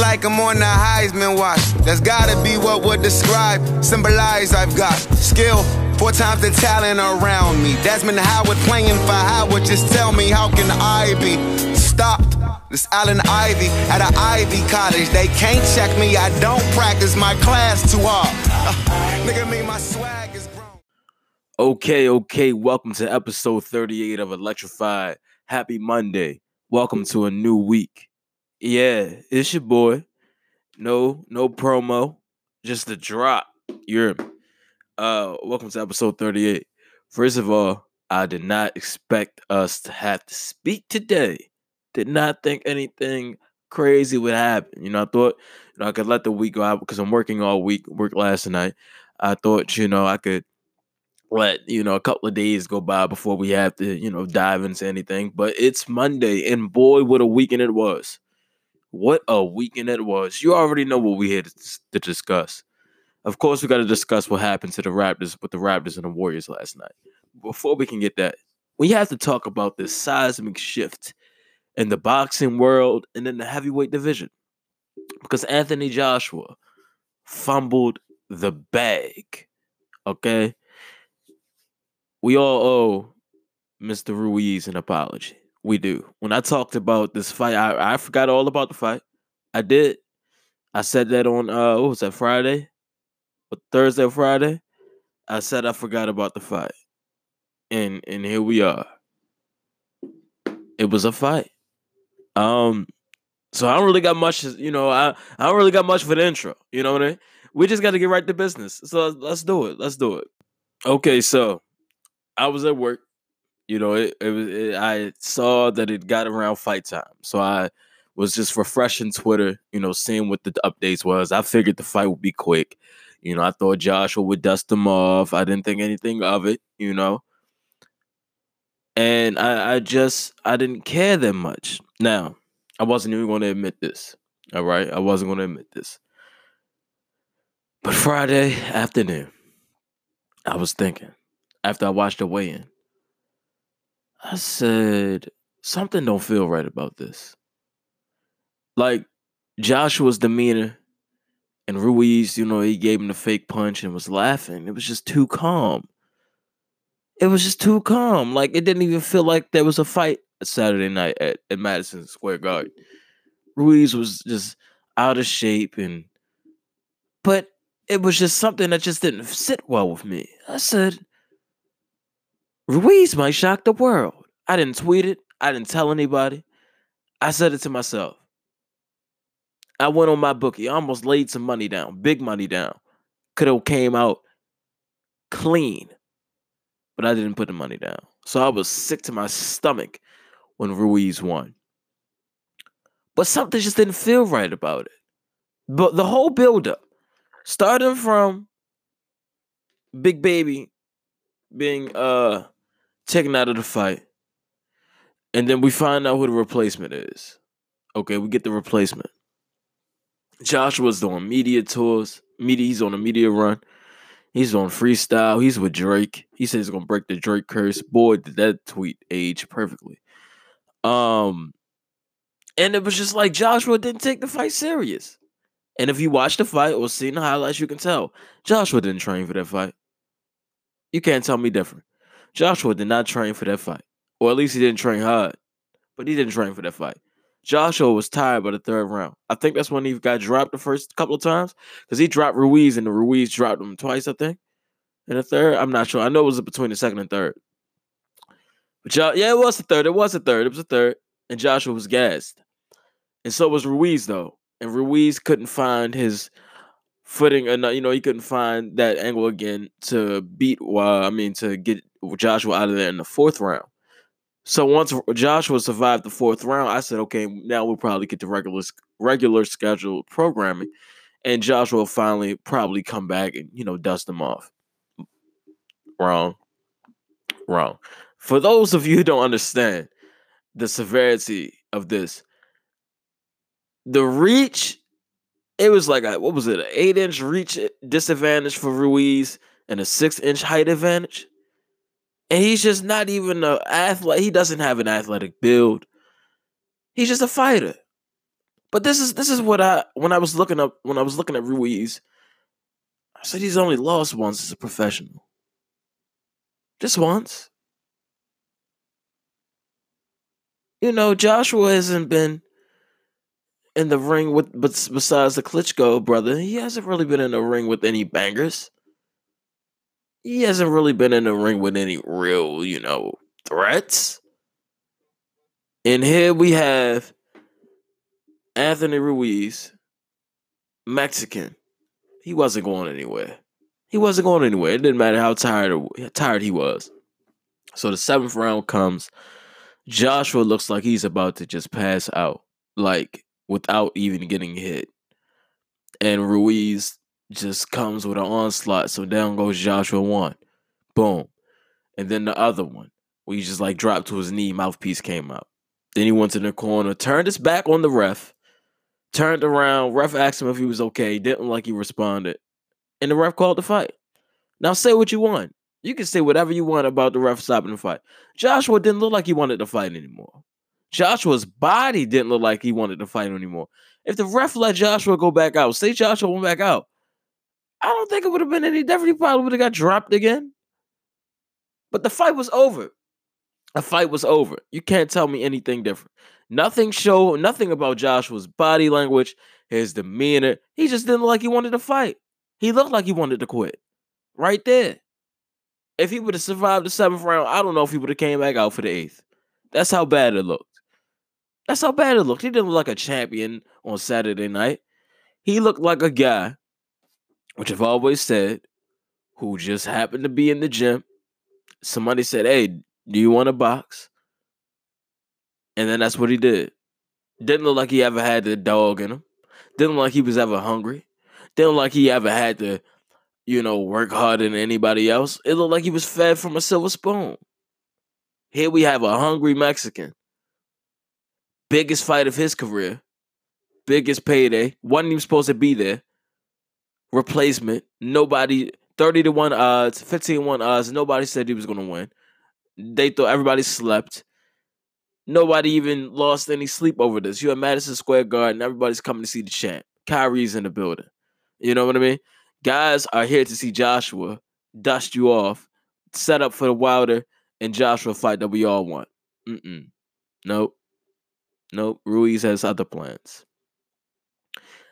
like I'm on the Heisman watch. That's gotta be what would describe, symbolize I've got skill. Four times the talent around me. Desmond Howard playing for Howard. Just tell me, how can I be stopped? This Allen Ivy at an Ivy College. They can't check me. I don't practice my class too hard. Uh, nigga, me, my swag is grown. Okay, okay. Welcome to episode 38 of Electrified. Happy Monday. Welcome to a new week. Yeah, it's your boy. No, no promo. Just a drop. You're uh welcome to episode 38. First of all, I did not expect us to have to speak today. Did not think anything crazy would happen. You know, I thought you know I could let the week go out because I'm working all week, work last night. I thought, you know, I could let you know a couple of days go by before we have to you know dive into anything but it's monday and boy what a weekend it was what a weekend it was you already know what we had to discuss of course we got to discuss what happened to the raptors with the raptors and the warriors last night before we can get that we have to talk about this seismic shift in the boxing world and in the heavyweight division because anthony joshua fumbled the bag okay we all owe Mr. Ruiz an apology. We do. When I talked about this fight, I, I forgot all about the fight. I did. I said that on uh what was that Friday? Or Thursday or Friday? I said I forgot about the fight. And and here we are. It was a fight. Um so I don't really got much, you know, I, I don't really got much for the intro. You know what I mean? We just got to get right to business. So let's do it. Let's do it. Okay, so I was at work. You know, it, it was. It, I saw that it got around fight time, so I was just refreshing Twitter. You know, seeing what the updates was. I figured the fight would be quick. You know, I thought Joshua would dust him off. I didn't think anything of it. You know, and I, I just I didn't care that much. Now, I wasn't even going to admit this. All right, I wasn't going to admit this. But Friday afternoon, I was thinking, after I watched the weigh in. I said, something don't feel right about this. Like Joshua's demeanor and Ruiz, you know, he gave him the fake punch and was laughing. It was just too calm. It was just too calm. Like it didn't even feel like there was a fight Saturday night at, at Madison Square Garden. Ruiz was just out of shape and but it was just something that just didn't sit well with me. I said, Ruiz might shock the world. I didn't tweet it. I didn't tell anybody. I said it to myself. I went on my bookie. I almost laid some money down, big money down. Could have came out clean, but I didn't put the money down. So I was sick to my stomach when Ruiz won. But something just didn't feel right about it. But the whole buildup, starting from Big Baby being uh taken out of the fight. And then we find out who the replacement is. Okay, we get the replacement. Joshua's doing media tours. Media, he's on a media run. He's on freestyle. He's with Drake. He says he's gonna break the Drake curse. Boy, did that tweet age perfectly. Um, and it was just like Joshua didn't take the fight serious. And if you watch the fight or see the highlights, you can tell Joshua didn't train for that fight. You can't tell me different. Joshua did not train for that fight. Or at least he didn't train hard. But he didn't train for that fight. Joshua was tired by the third round. I think that's when he got dropped the first couple of times. Because he dropped Ruiz and the Ruiz dropped him twice, I think. In the third, I'm not sure. I know it was between the second and third. But jo- yeah, it was the third. It was the third. It was the third. And Joshua was gassed. And so was Ruiz, though. And Ruiz couldn't find his footing enough. You know, he couldn't find that angle again to beat. Uh, I mean, to get Joshua out of there in the fourth round. So once Joshua survived the fourth round, I said, okay, now we'll probably get to regular regular scheduled programming, and Joshua will finally probably come back and you know dust him off. Wrong, wrong. For those of you who don't understand the severity of this, the reach, it was like a what was it, an eight inch reach disadvantage for Ruiz and a six inch height advantage. And he's just not even an athlete. He doesn't have an athletic build. He's just a fighter. But this is this is what I when I was looking up when I was looking at Ruiz, I said he's only lost once as a professional. Just once. You know, Joshua hasn't been in the ring with but besides the Klitschko brother, he hasn't really been in the ring with any bangers. He hasn't really been in the ring with any real, you know, threats. And here we have Anthony Ruiz, Mexican. He wasn't going anywhere. He wasn't going anywhere. It didn't matter how tired tired he was. So the seventh round comes. Joshua looks like he's about to just pass out, like without even getting hit. And Ruiz just comes with an onslaught. So down goes Joshua one. Boom. And then the other one, where he just like dropped to his knee, mouthpiece came out. Then he went to the corner, turned his back on the ref, turned around. Ref asked him if he was okay. Didn't like he responded. And the ref called the fight. Now say what you want. You can say whatever you want about the ref stopping the fight. Joshua didn't look like he wanted to fight anymore. Joshua's body didn't look like he wanted to fight anymore. If the ref let Joshua go back out, say Joshua went back out, I don't think it would have been any different. He probably would have got dropped again. But the fight was over. The fight was over. You can't tell me anything different. Nothing show, nothing about Joshua's body language, his demeanor. He just didn't look like he wanted to fight. He looked like he wanted to quit. Right there. If he would have survived the seventh round, I don't know if he would have came back out for the eighth. That's how bad it looked. That's how bad it looked. He didn't look like a champion on Saturday night. He looked like a guy, which I've always said, who just happened to be in the gym. Somebody said, Hey, do you want to box? And then that's what he did. Didn't look like he ever had the dog in him. Didn't look like he was ever hungry. Didn't look like he ever had to, you know, work harder than anybody else. It looked like he was fed from a silver spoon. Here we have a hungry Mexican biggest fight of his career, biggest payday, wasn't even supposed to be there. Replacement, nobody, 30 to 1 odds, 15 to 1 odds, nobody said he was going to win. They thought everybody slept. Nobody even lost any sleep over this. You have Madison Square Garden, everybody's coming to see the champ. Kyrie's in the building. You know what I mean? Guys are here to see Joshua dust you off, set up for the Wilder and Joshua fight that we all want. Mm-mm. Nope. Nope. Ruiz has other plans.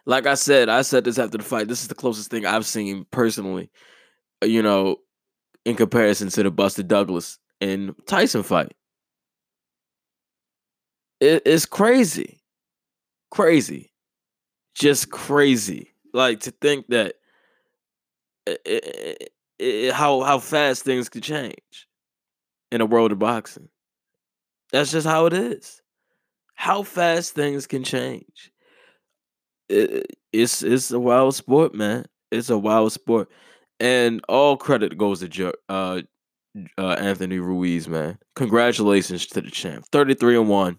Like I said, I said this after the fight. This is the closest thing I've seen personally, uh, you know, in comparison to the Buster Douglas and Tyson fight. It, it's crazy. Crazy. Just crazy. Like to think that it, it, it, how how fast things could change in a world of boxing. That's just how it is how fast things can change. It, it's it's a wild sport, man. It's a wild sport, and all credit goes to uh, uh, Anthony Ruiz, man. Congratulations to the champ, thirty three and one,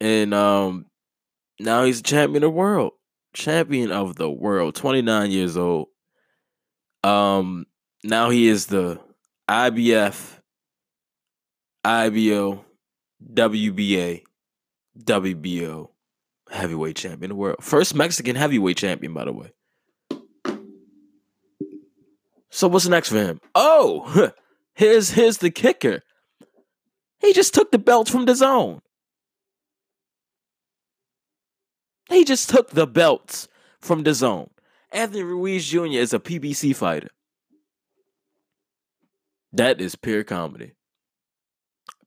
and um, now he's a champion of the world, champion of the world, twenty nine years old. Um, now he is the IBF, IBO WBA, WBO heavyweight champion of the world. First Mexican heavyweight champion, by the way. So what's next for him? Oh, here's here's the kicker. He just took the belt from the zone. He just took the belts from the zone. Anthony Ruiz Jr. is a PBC fighter. That is pure comedy.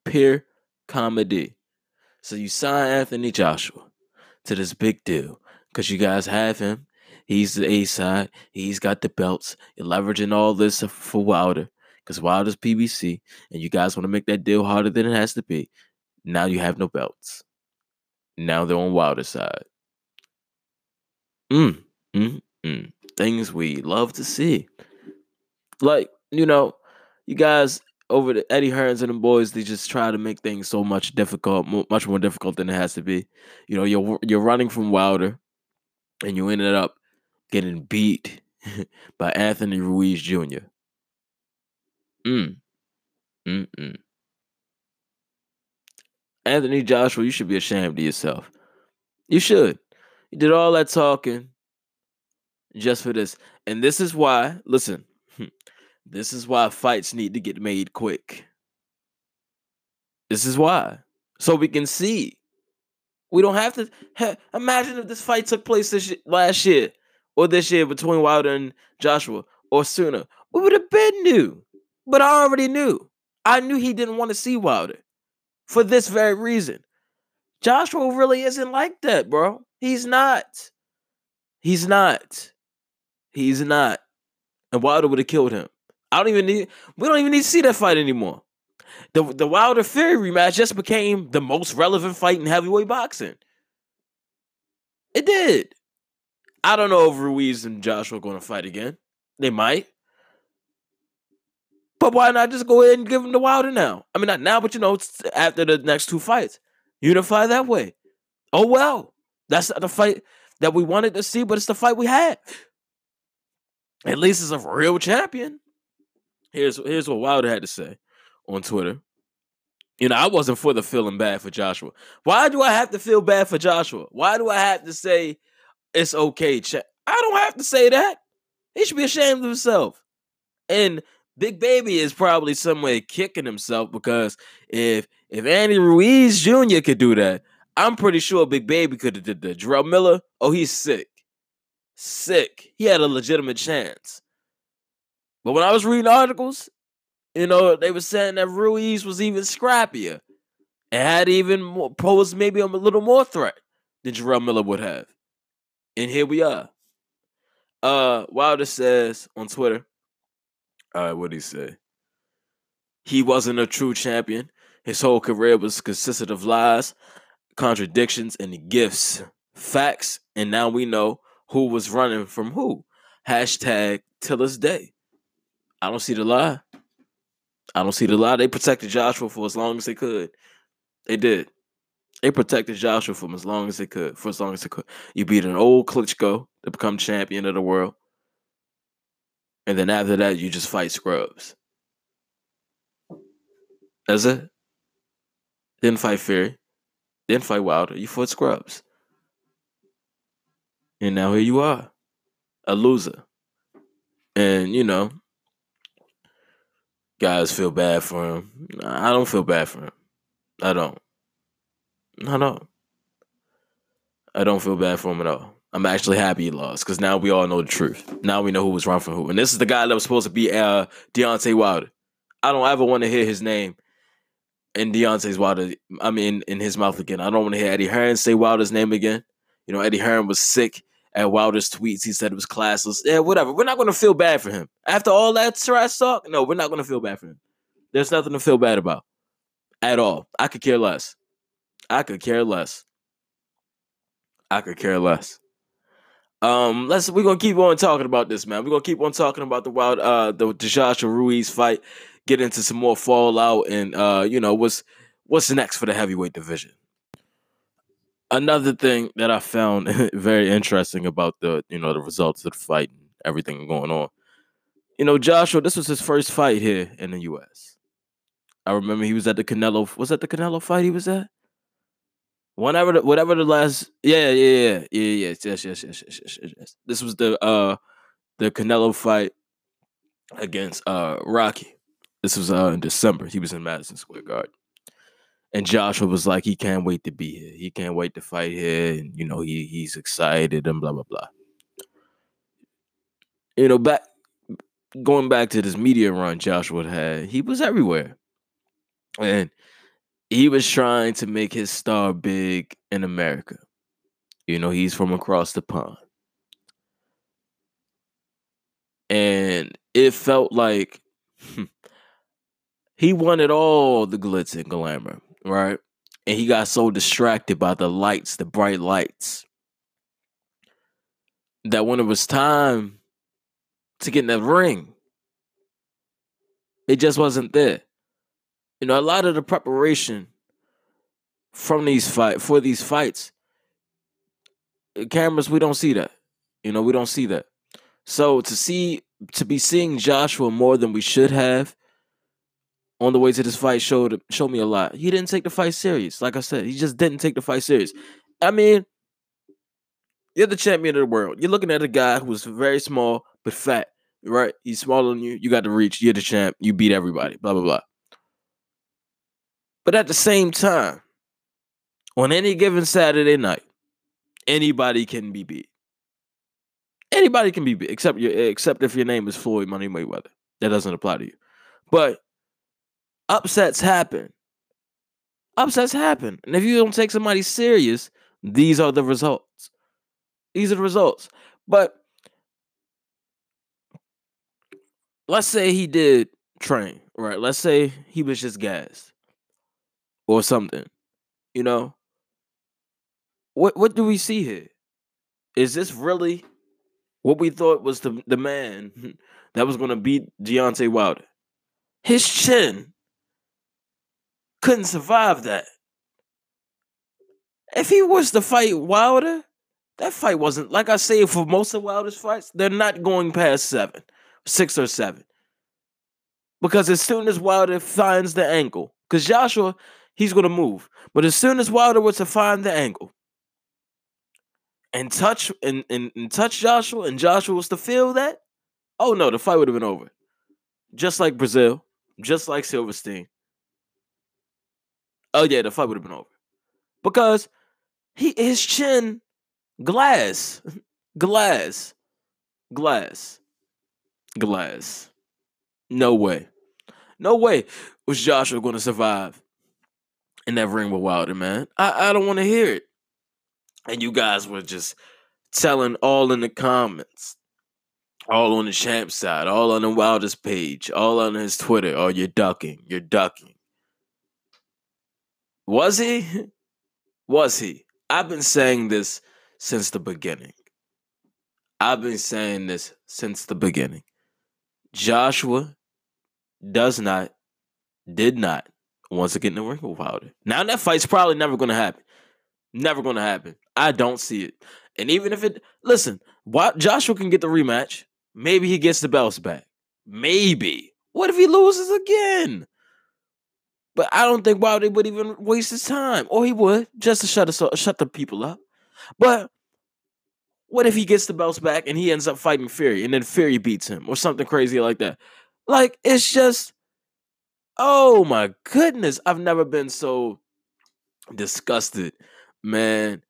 Pure comedy. So you sign Anthony Joshua to this big deal because you guys have him. He's the A side. He's got the belts. You're leveraging all this for Wilder because Wilder's PBC, and you guys want to make that deal harder than it has to be. Now you have no belts. Now they're on Wilder's side. Mm, mm, mm. Things we love to see. Like, you know, you guys over the Eddie Hearns and the boys, they just try to make things so much difficult, much more difficult than it has to be. You know, you're you're running from Wilder, and you ended up getting beat by Anthony Ruiz Jr. Mm. Mm-mm. Anthony Joshua, you should be ashamed of yourself. You should. You did all that talking just for this. And this is why, listen, this is why fights need to get made quick. This is why. So we can see. We don't have to ha- imagine if this fight took place this last year or this year between Wilder and Joshua or sooner. We would have been new. But I already knew. I knew he didn't want to see Wilder for this very reason. Joshua really isn't like that, bro. He's not. He's not. He's not. And Wilder would have killed him. I don't even need. We don't even need to see that fight anymore. The the Wilder Fury rematch just became the most relevant fight in heavyweight boxing. It did. I don't know if Ruiz and Joshua are going to fight again. They might. But why not just go ahead and give him the Wilder now? I mean, not now, but you know, after the next two fights, unify that way. Oh well, that's not the fight that we wanted to see, but it's the fight we had. At least it's a real champion. Here's here's what Wilder had to say on Twitter. You know, I wasn't for the feeling bad for Joshua. Why do I have to feel bad for Joshua? Why do I have to say it's okay? Cha-? I don't have to say that. He should be ashamed of himself. And Big Baby is probably somewhere kicking himself because if if Andy Ruiz Jr. could do that, I'm pretty sure Big Baby could have did that. Jarrell Miller, oh, he's sick. Sick. He had a legitimate chance. But when I was reading articles, you know, they were saying that Ruiz was even scrappier and had even more, posed maybe a little more threat than Jarrell Miller would have. And here we are. Uh, Wilder says on Twitter, what he say? He wasn't a true champion. His whole career was consisted of lies, contradictions, and gifts, facts, and now we know who was running from who. Hashtag till this day. I don't see the lie. I don't see the lie. They protected Joshua for as long as they could. They did. They protected Joshua from as long as they could, for as long as they could. You beat an old Klitschko to become champion of the world. And then after that, you just fight scrubs. That's it. Didn't fight Fury. Didn't fight Wilder. You fought scrubs. And now here you are. A loser. And, you know, guys feel bad for him. I don't feel bad for him. I don't. I don't. I don't feel bad for him at all. I'm actually happy he lost because now we all know the truth. Now we know who was wrong from who. And this is the guy that was supposed to be uh, Deontay Wilder. I don't ever want to hear his name in Deontay's Wilder. I mean, in his mouth again. I don't want to hear Eddie Hearn say Wilder's name again. You know, Eddie Hearn was sick at Wilder's tweets. He said it was classless. Yeah, whatever. We're not going to feel bad for him. After all that trash talk, no, we're not going to feel bad for him. There's nothing to feel bad about at all. I could care less. I could care less. I could care less. Um, let's we're gonna keep on talking about this, man. We're gonna keep on talking about the wild uh the, the Ruiz fight, get into some more fallout and uh, you know, what's what's next for the heavyweight division. Another thing that I found very interesting about the you know the results of the fight and everything going on. You know, Joshua, this was his first fight here in the US. I remember he was at the Canelo was that the Canelo fight he was at? Whenever the, whatever the last yeah yeah yeah yeah yes yes yes yes yes yes, yes. This was the uh the Canelo fight against uh Rocky. This was uh in December. He was in Madison Square Garden. And Joshua was like, he can't wait to be here. He can't wait to fight here. And you know, he he's excited and blah blah blah. You know, back going back to this media run Joshua had, he was everywhere. And he was trying to make his star big in America. You know, he's from across the pond. And it felt like hmm, he wanted all the glitz and glamour, right? And he got so distracted by the lights, the bright lights, that when it was time to get in the ring, it just wasn't there. You know, a lot of the preparation from these fight for these fights, cameras we don't see that. You know, we don't see that. So to see to be seeing Joshua more than we should have on the way to this fight showed showed me a lot. He didn't take the fight serious. Like I said, he just didn't take the fight serious. I mean, You're the champion of the world. You're looking at a guy who's very small but fat, right? He's smaller than you. You got the reach. You're the champ. You beat everybody. Blah blah blah. But at the same time, on any given Saturday night, anybody can be beat. Anybody can be beat, except your, except if your name is Floyd Money Mayweather. That doesn't apply to you. But upsets happen. Upsets happen. And if you don't take somebody serious, these are the results. These are the results. But let's say he did train, right? Let's say he was just gassed or something. You know? What what do we see here? Is this really what we thought was the, the man that was gonna beat Deontay Wilder? His chin couldn't survive that. If he was to fight Wilder, that fight wasn't like I say for most of Wilder's fights, they're not going past seven, six or seven. Because as soon as Wilder finds the angle, because Joshua, he's gonna move. But as soon as Wilder was to find the angle and touch and, and, and touch Joshua, and Joshua was to feel that, oh no, the fight would have been over. Just like Breazeale, just like Silverstein. Oh yeah, the fight would have been over. Because he his chin glass. Glass. Glass. Glass. No way. No way was Joshua going to survive in that ring with Wilder, man. I, I don't want to hear it. And you guys were just telling all in the comments, all on the champ side, all on the Wilder's page, all on his Twitter. Oh, you're ducking. You're ducking. Was he? Was he? I've been saying this since the beginning. I've been saying this since the beginning. Joshua does not, did not want to get in the ring with Wilder. Now that fight's probably never going to happen. Never going to happen. I don't see it. And even if it, listen, Joshua can get the rematch. Maybe he gets the belts back. Maybe. What if he loses again? But I don't think Wilder would even waste his time, or he would just to shut us shut the people up. But what if he gets the belts back and he ends up fighting Fury, and then Fury beats him, or something crazy like that? Like it's just, oh my goodness, I've never been so disgusted, man.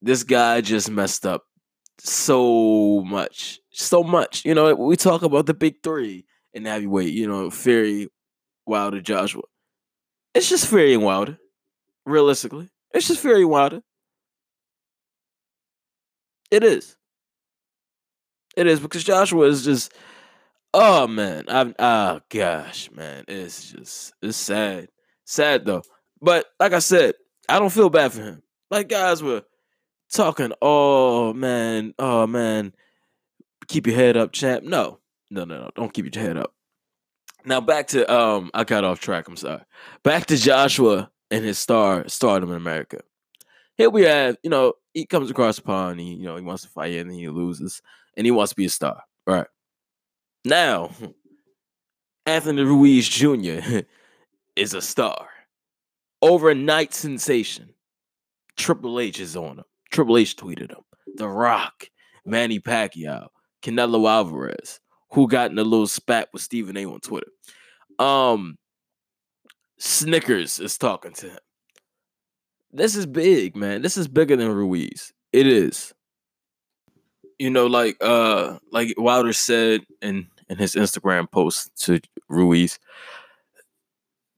This guy just messed up so much, so much. You know, we talk about the big three in heavyweight. You know, Fury, Wilder, Joshua. It's just Fury and Wilder. Realistically, it's just Fury and Wilder. It is. It is because Joshua is just. Oh man, I'm. Oh gosh, man, it's just it's sad, sad though. But like I said, I don't feel bad for him. Like guys were talking, oh man, oh man, keep your head up, champ. No, no, no, no, don't keep your head up. Now back to um, I got off track. I'm sorry. Back to Joshua and his star stardom in America. Here we have, you know, he comes across the pond. He, you know, he wants to fight and he loses, and he wants to be a star. Right now, Anthony Ruiz Jr. is a star, overnight sensation. Triple H is on him. Triple H tweeted him. The Rock, Manny Pacquiao, Canelo Alvarez, who got in a little spat with Stephen A on Twitter. Um, Snickers is talking to him. This is big, man. This is bigger than Ruiz. It is. You know, like uh, like Wilder said in in his Instagram post to Ruiz,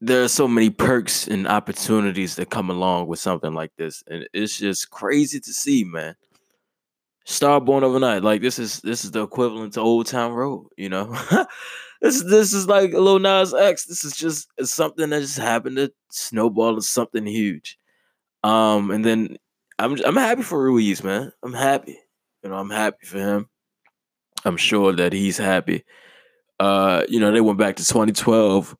there are so many perks and opportunities that come along with something like this, and it's just crazy to see, man. Star born overnight. Like this is this is the equivalent to Old Town Road, you know. this this is like a Lil Nas X. This is just something that just happened to snowball into something huge. Um, and then I'm I'm happy for Ruiz, man. I'm happy. You know, I'm happy for him. I'm sure that he's happy. Uh, you know, they went back to 2012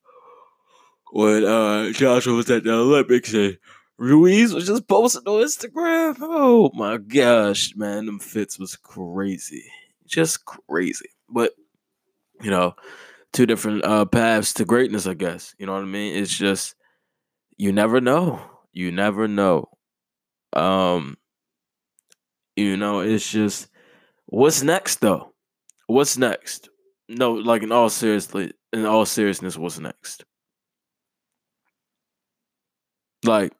when uh Joshua was at the Olympics and Ruiz was just posting on Instagram. Oh my gosh, man, them fits was crazy. Just crazy. But you know, two different uh paths to greatness, I guess. You know what I mean? It's just you never know. You never know. Um You know, it's just what's next though? What's next? No, like in all seriously, in all seriousness, what's next? Like,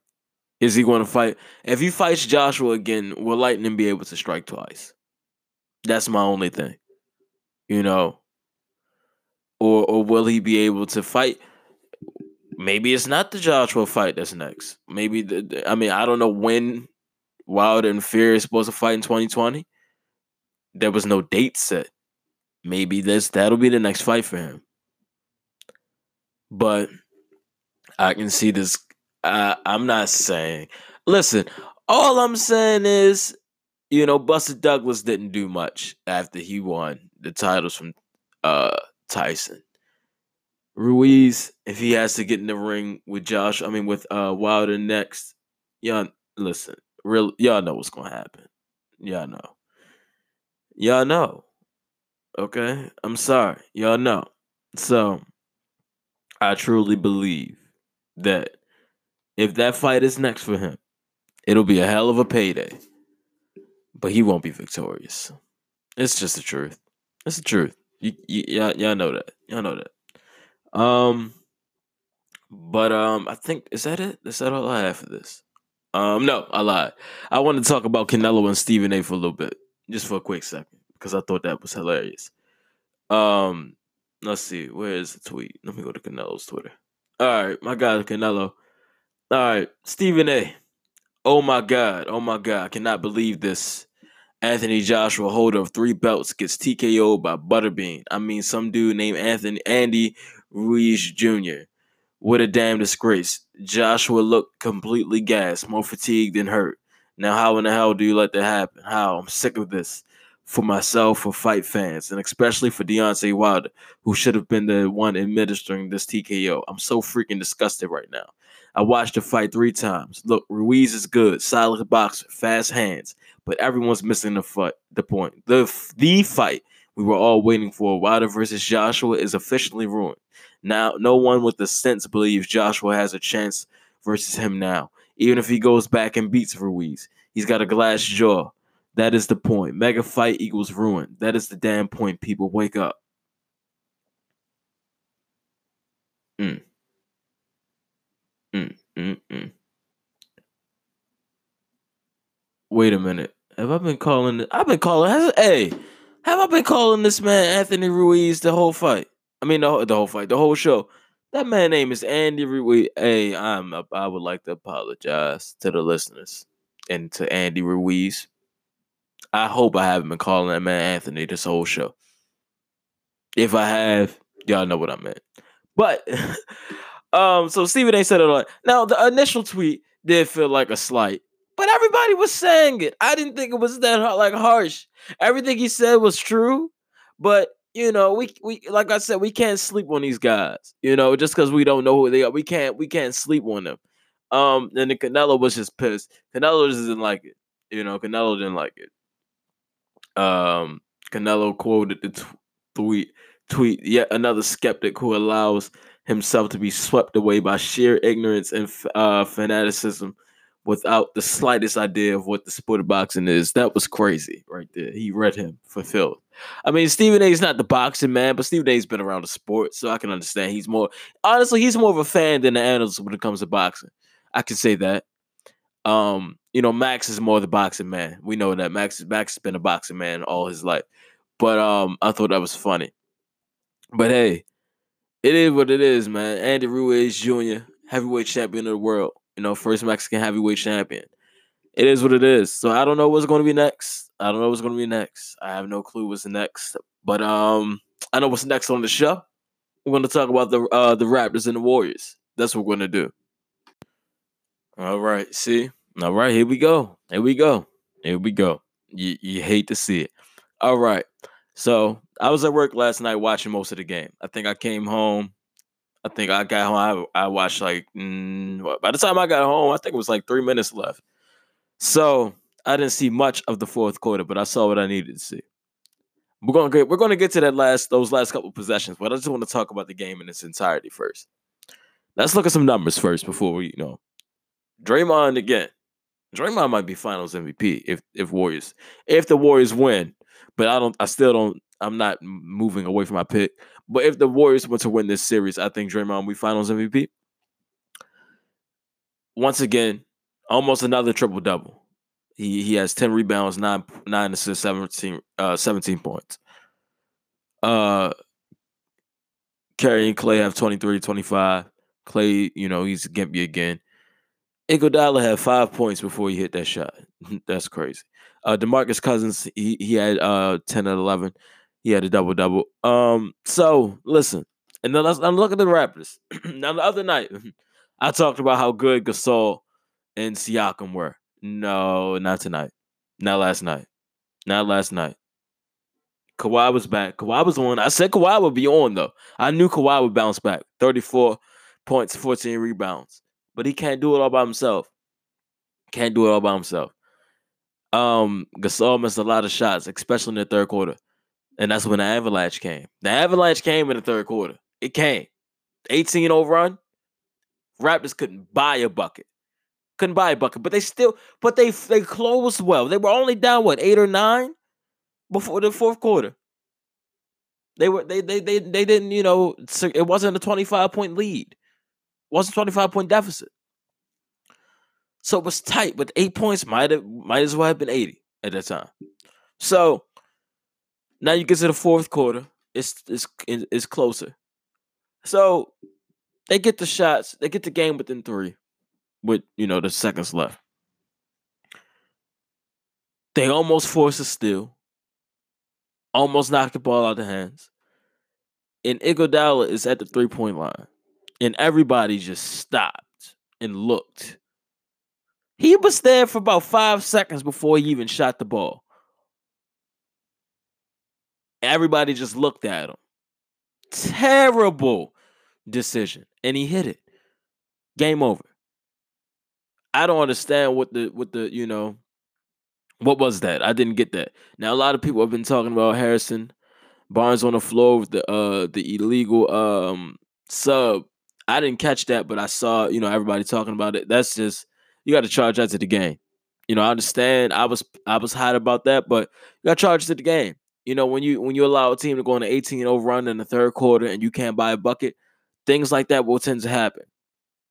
is he going to fight? If he fights Joshua again, will Lightning be able to strike twice? That's my only thing. You know, or or will he be able to fight? Maybe it's not the Joshua fight that's next. Maybe the, the I mean I don't know when Wilder and Fury is supposed to fight in 2020. There was no date set. Maybe this that'll be the next fight for him. But I can see this. I, I'm not saying. Listen, all I'm saying is, you know, Buster Douglas didn't do much after he won the titles from uh Tyson. Ruiz, if he has to get in the ring with Josh, I mean with uh Wilder next, y'all listen, real y'all know what's gonna happen. Y'all know. Y'all know. Okay? I'm sorry. Y'all know. So I truly believe that if that fight is next for him, it'll be a hell of a payday. But he won't be victorious. It's just the truth. It's the truth. You, you, y'all, y'all know that. Y'all know that. Um, but um, I think is that it? Is that all I have for this? Um, no, I lied. I want to talk about Canelo and Stephen A. for a little bit, just for a quick second, because I thought that was hilarious. Um, let's see, where is the tweet? Let me go to Canelo's Twitter. All right, my guy Canelo. All right, Stephen A. Oh my God, oh my God, I cannot believe this. Anthony Joshua, holder of three belts, gets TKO'd by Butterbean. I mean, some dude named Anthony Andy Ruiz Jr. What a damn disgrace. Joshua looked completely gassed, more fatigued than hurt. Now, how in the hell do you let that happen? How? I'm sick of this. For myself, for fight fans, and especially for Deontay Wilder, who should have been the one administering this TKO. I'm so freaking disgusted right now. I watched the fight three times. Look, Ruiz is good, solid boxer, fast hands but everyone's missing the fight. The point, the the fight we were all waiting for, Wilder versus Joshua, is officially ruined. Now, no one with the sense believes Joshua has a chance versus him now. Even if he goes back and beats Ruiz, he's got a glass jaw. That is the point. Mega fight equals ruin. That is the damn point. People wake up. Mm. Mm, mm, mm. Wait a minute. Have I been calling? I've been calling. Has, hey, have I been calling this man Anthony Ruiz the whole fight? I mean, the, the whole fight, the whole show. That man name is Andy Ruiz. Hey, I'm. I would like to apologize to the listeners and to Andy Ruiz. I hope I haven't been calling that man Anthony this whole show. If I have, y'all know what I meant. But um, so Stephen A said it all. Now the initial tweet did feel like a slight but everybody was saying it. I didn't think it was that like harsh. Everything he said was true, but you know, we we like I said, we can't sleep on these guys. You know, just because we don't know who they are, we can't we can't sleep on them. Um, and the Canelo was just pissed. Canelo just didn't like it. You know, Canelo didn't like it. Um, Canelo quoted the tweet tweet yet another skeptic who allows himself to be swept away by sheer ignorance and uh, fanaticism without the slightest idea of what the sport of boxing is. That was crazy right there. He read him fulfilled. I mean, Stephen A is not the boxing man, but Stephen A's been around the sport, so I can understand. He's more honestly, he's more of a fan than the analyst when it comes to boxing. I can say that. Um, you know, Max is more the boxing man. We know that Max Max has been a boxing man all his life. But um, I thought that was funny. But hey, it is what it is, man. Andy Ruiz Jr., heavyweight champion of the world you know, first Mexican heavyweight champion. It is what it is. So I don't know what's going to be next. I don't know what's going to be next. I have no clue what's next. But um, I know what's next on the show. We're going to talk about the uh, the Raptors and the Warriors. That's what we're going to do. All right. See. All right. Here we go. Here we go. Here we go. You you hate to see it. All right. So I was at work last night watching most of the game. I think I came home I think I got home. I, I watched like mm, by the time I got home, I think it was like three minutes left. So I didn't see much of the fourth quarter, but I saw what I needed to see. We're gonna get we're gonna get to that last those last couple possessions, but I just want to talk about the game in its entirety first. Let's look at some numbers first before we you know. Draymond again. Draymond might be Finals MVP if if Warriors if the Warriors win, but I don't. I still don't. I'm not moving away from my pick. But if the Warriors were to win this series, I think Draymond will be Finals MVP. Once again, almost another triple double. He he has 10 rebounds, nine nine assists, 17, uh, 17 points. Uh Curry and Clay have 23, 25. Klay, you know, he's Gimpy again. Iguodala had five points before he hit that shot. That's crazy. Uh, Demarcus Cousins, he he had uh 10 and 11. He had a double double. Um, so listen, and then let's I'm looking at the Raptors. now the other night, I talked about how good Gasol and Siakam were. No, not tonight. Not last night. Not last night. Kawhi was back. Kawhi was on. I said Kawhi would be on though. I knew Kawhi would bounce back. 34 points, 14 rebounds. But he can't do it all by himself. Can't do it all by himself. Um, Gasol missed a lot of shots, especially in the third quarter. And that's when the avalanche came. The avalanche came in the third quarter. It came. 18 overrun. Raptors couldn't buy a bucket. Couldn't buy a bucket. But they still, but they they closed well. They were only down, what, eight or nine before the fourth quarter. They were they they they they didn't, you know, it wasn't a 25 point lead. It wasn't 25 point deficit. So it was tight, but eight points might have might as well have been 80 at that time. So now you get to the fourth quarter. It's it's it's closer. So they get the shots. They get the game within three, with you know the seconds left. They almost force a steal. Almost knock the ball out of the hands. And Iguodala is at the three point line, and everybody just stopped and looked. He was there for about five seconds before he even shot the ball. Everybody just looked at him. Terrible decision. And he hit it. Game over. I don't understand what the what the, you know, what was that? I didn't get that. Now a lot of people have been talking about Harrison Barnes on the floor with the uh the illegal um sub. I didn't catch that, but I saw, you know, everybody talking about it. That's just you got to charge that to the game. You know, I understand. I was I was hot about that, but you got to charge to the game. You know, when you when you allow a team to go on an 18 0 run in the third quarter and you can't buy a bucket, things like that will tend to happen.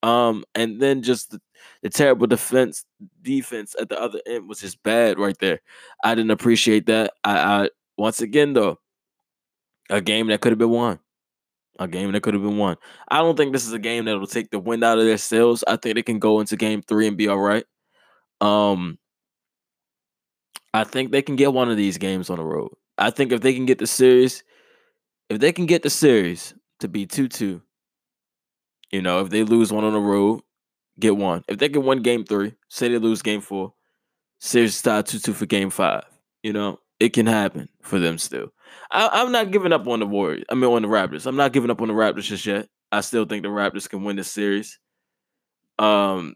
Um, and then just the, the terrible defense defense at the other end was just bad right there. I didn't appreciate that. I, I once again though, a game that could have been won. A game that could have been won. I don't think this is a game that will take the wind out of their sails. I think they can go into game three and be all right. Um, I think they can get one of these games on the road. I think if they can get the series, if they can get the series to be 2 2, you know, if they lose one on the road, get one. If they can win game three, say they lose game four, series start 2 2 for game five, you know, it can happen for them still. I, am not giving up on the Warriors. I mean, on the Raptors. I'm not giving up on the Raptors just yet. I still think the Raptors can win this series. Um,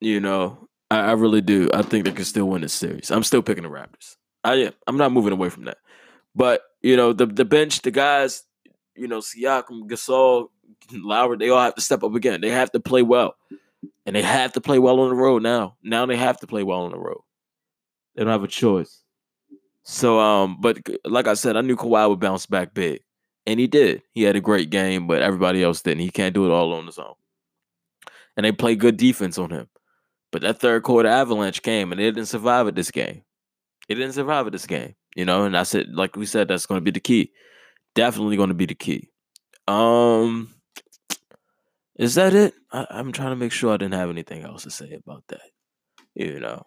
you know, I, I really do. I think they can still win this series. I'm still picking the Raptors. I am. I'm not moving away from that. But you know, the the bench, the guys, you know, Siakam, Gasol, Lowry, they all have to step up again. They have to play well, and they have to play well on the road now. Now they have to play well on the road. They don't have a choice. So, um, but like I said, I knew Kawhi would bounce back big, and he did. He had a great game, but everybody else didn't. He can't do it all on his own. And they play good defense on him. But that third quarter avalanche came, and they didn't survive at this game. He didn't survive this game, you know. And I said, like we said, that's going to be the key. Definitely going to be the key. Um, is that it? I, I'm trying to make sure I didn't have anything else to say about that. You know.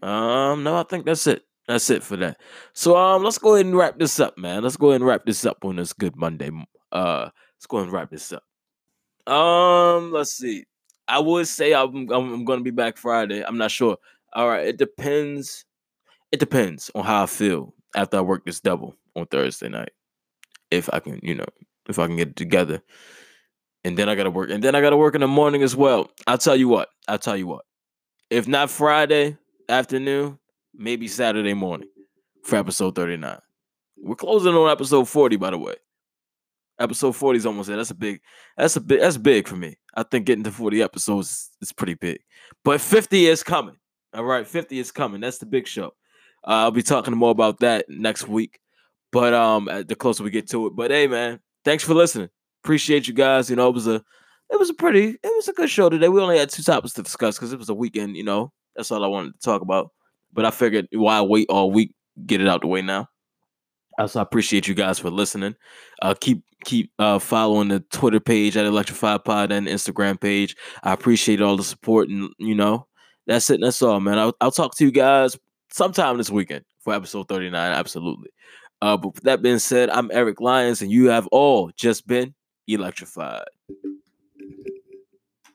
Um, no, I think that's it. That's it for that. So um, let's go ahead and wrap this up, man. Let's go ahead and wrap this up on this good Monday. Uh, let's go ahead and wrap this up. Um, let's see. I would say I'm, I'm going to be back Friday. I'm not sure. All right, it depends it depends on how I feel after I work this double on Thursday night. If I can, you know, if I can get it together. And then I gotta work. And then I gotta work in the morning as well. I'll tell you what. I'll tell you what. If not Friday afternoon, maybe Saturday morning for episode 39. We're closing on episode 40, by the way. Episode 40 is almost there. That's a big, that's a big, that's big for me. I think getting to 40 episodes is, pretty big. But 50 is coming. All right, 50 is coming. That's the big show. Uh, I'll be talking more about that next week. But um, the closer we get to it. But hey, man, thanks for listening. Appreciate you guys. You know, it was a, it was a pretty, it was a good show today. We only had two topics to discuss because it was a weekend. You know, that's all I wanted to talk about. But I figured why wait all week, get it out the way now. Also, I appreciate you guys for listening. Uh, keep keep uh, following the Twitter page at Electrified Pod and Instagram page. I appreciate all the support, and you know that's it. That's all, man. I'll, I'll talk to you guys sometime this weekend for episode thirty nine. Absolutely. Uh, but that being said, I'm Eric Lyons, and you have all just been electrified.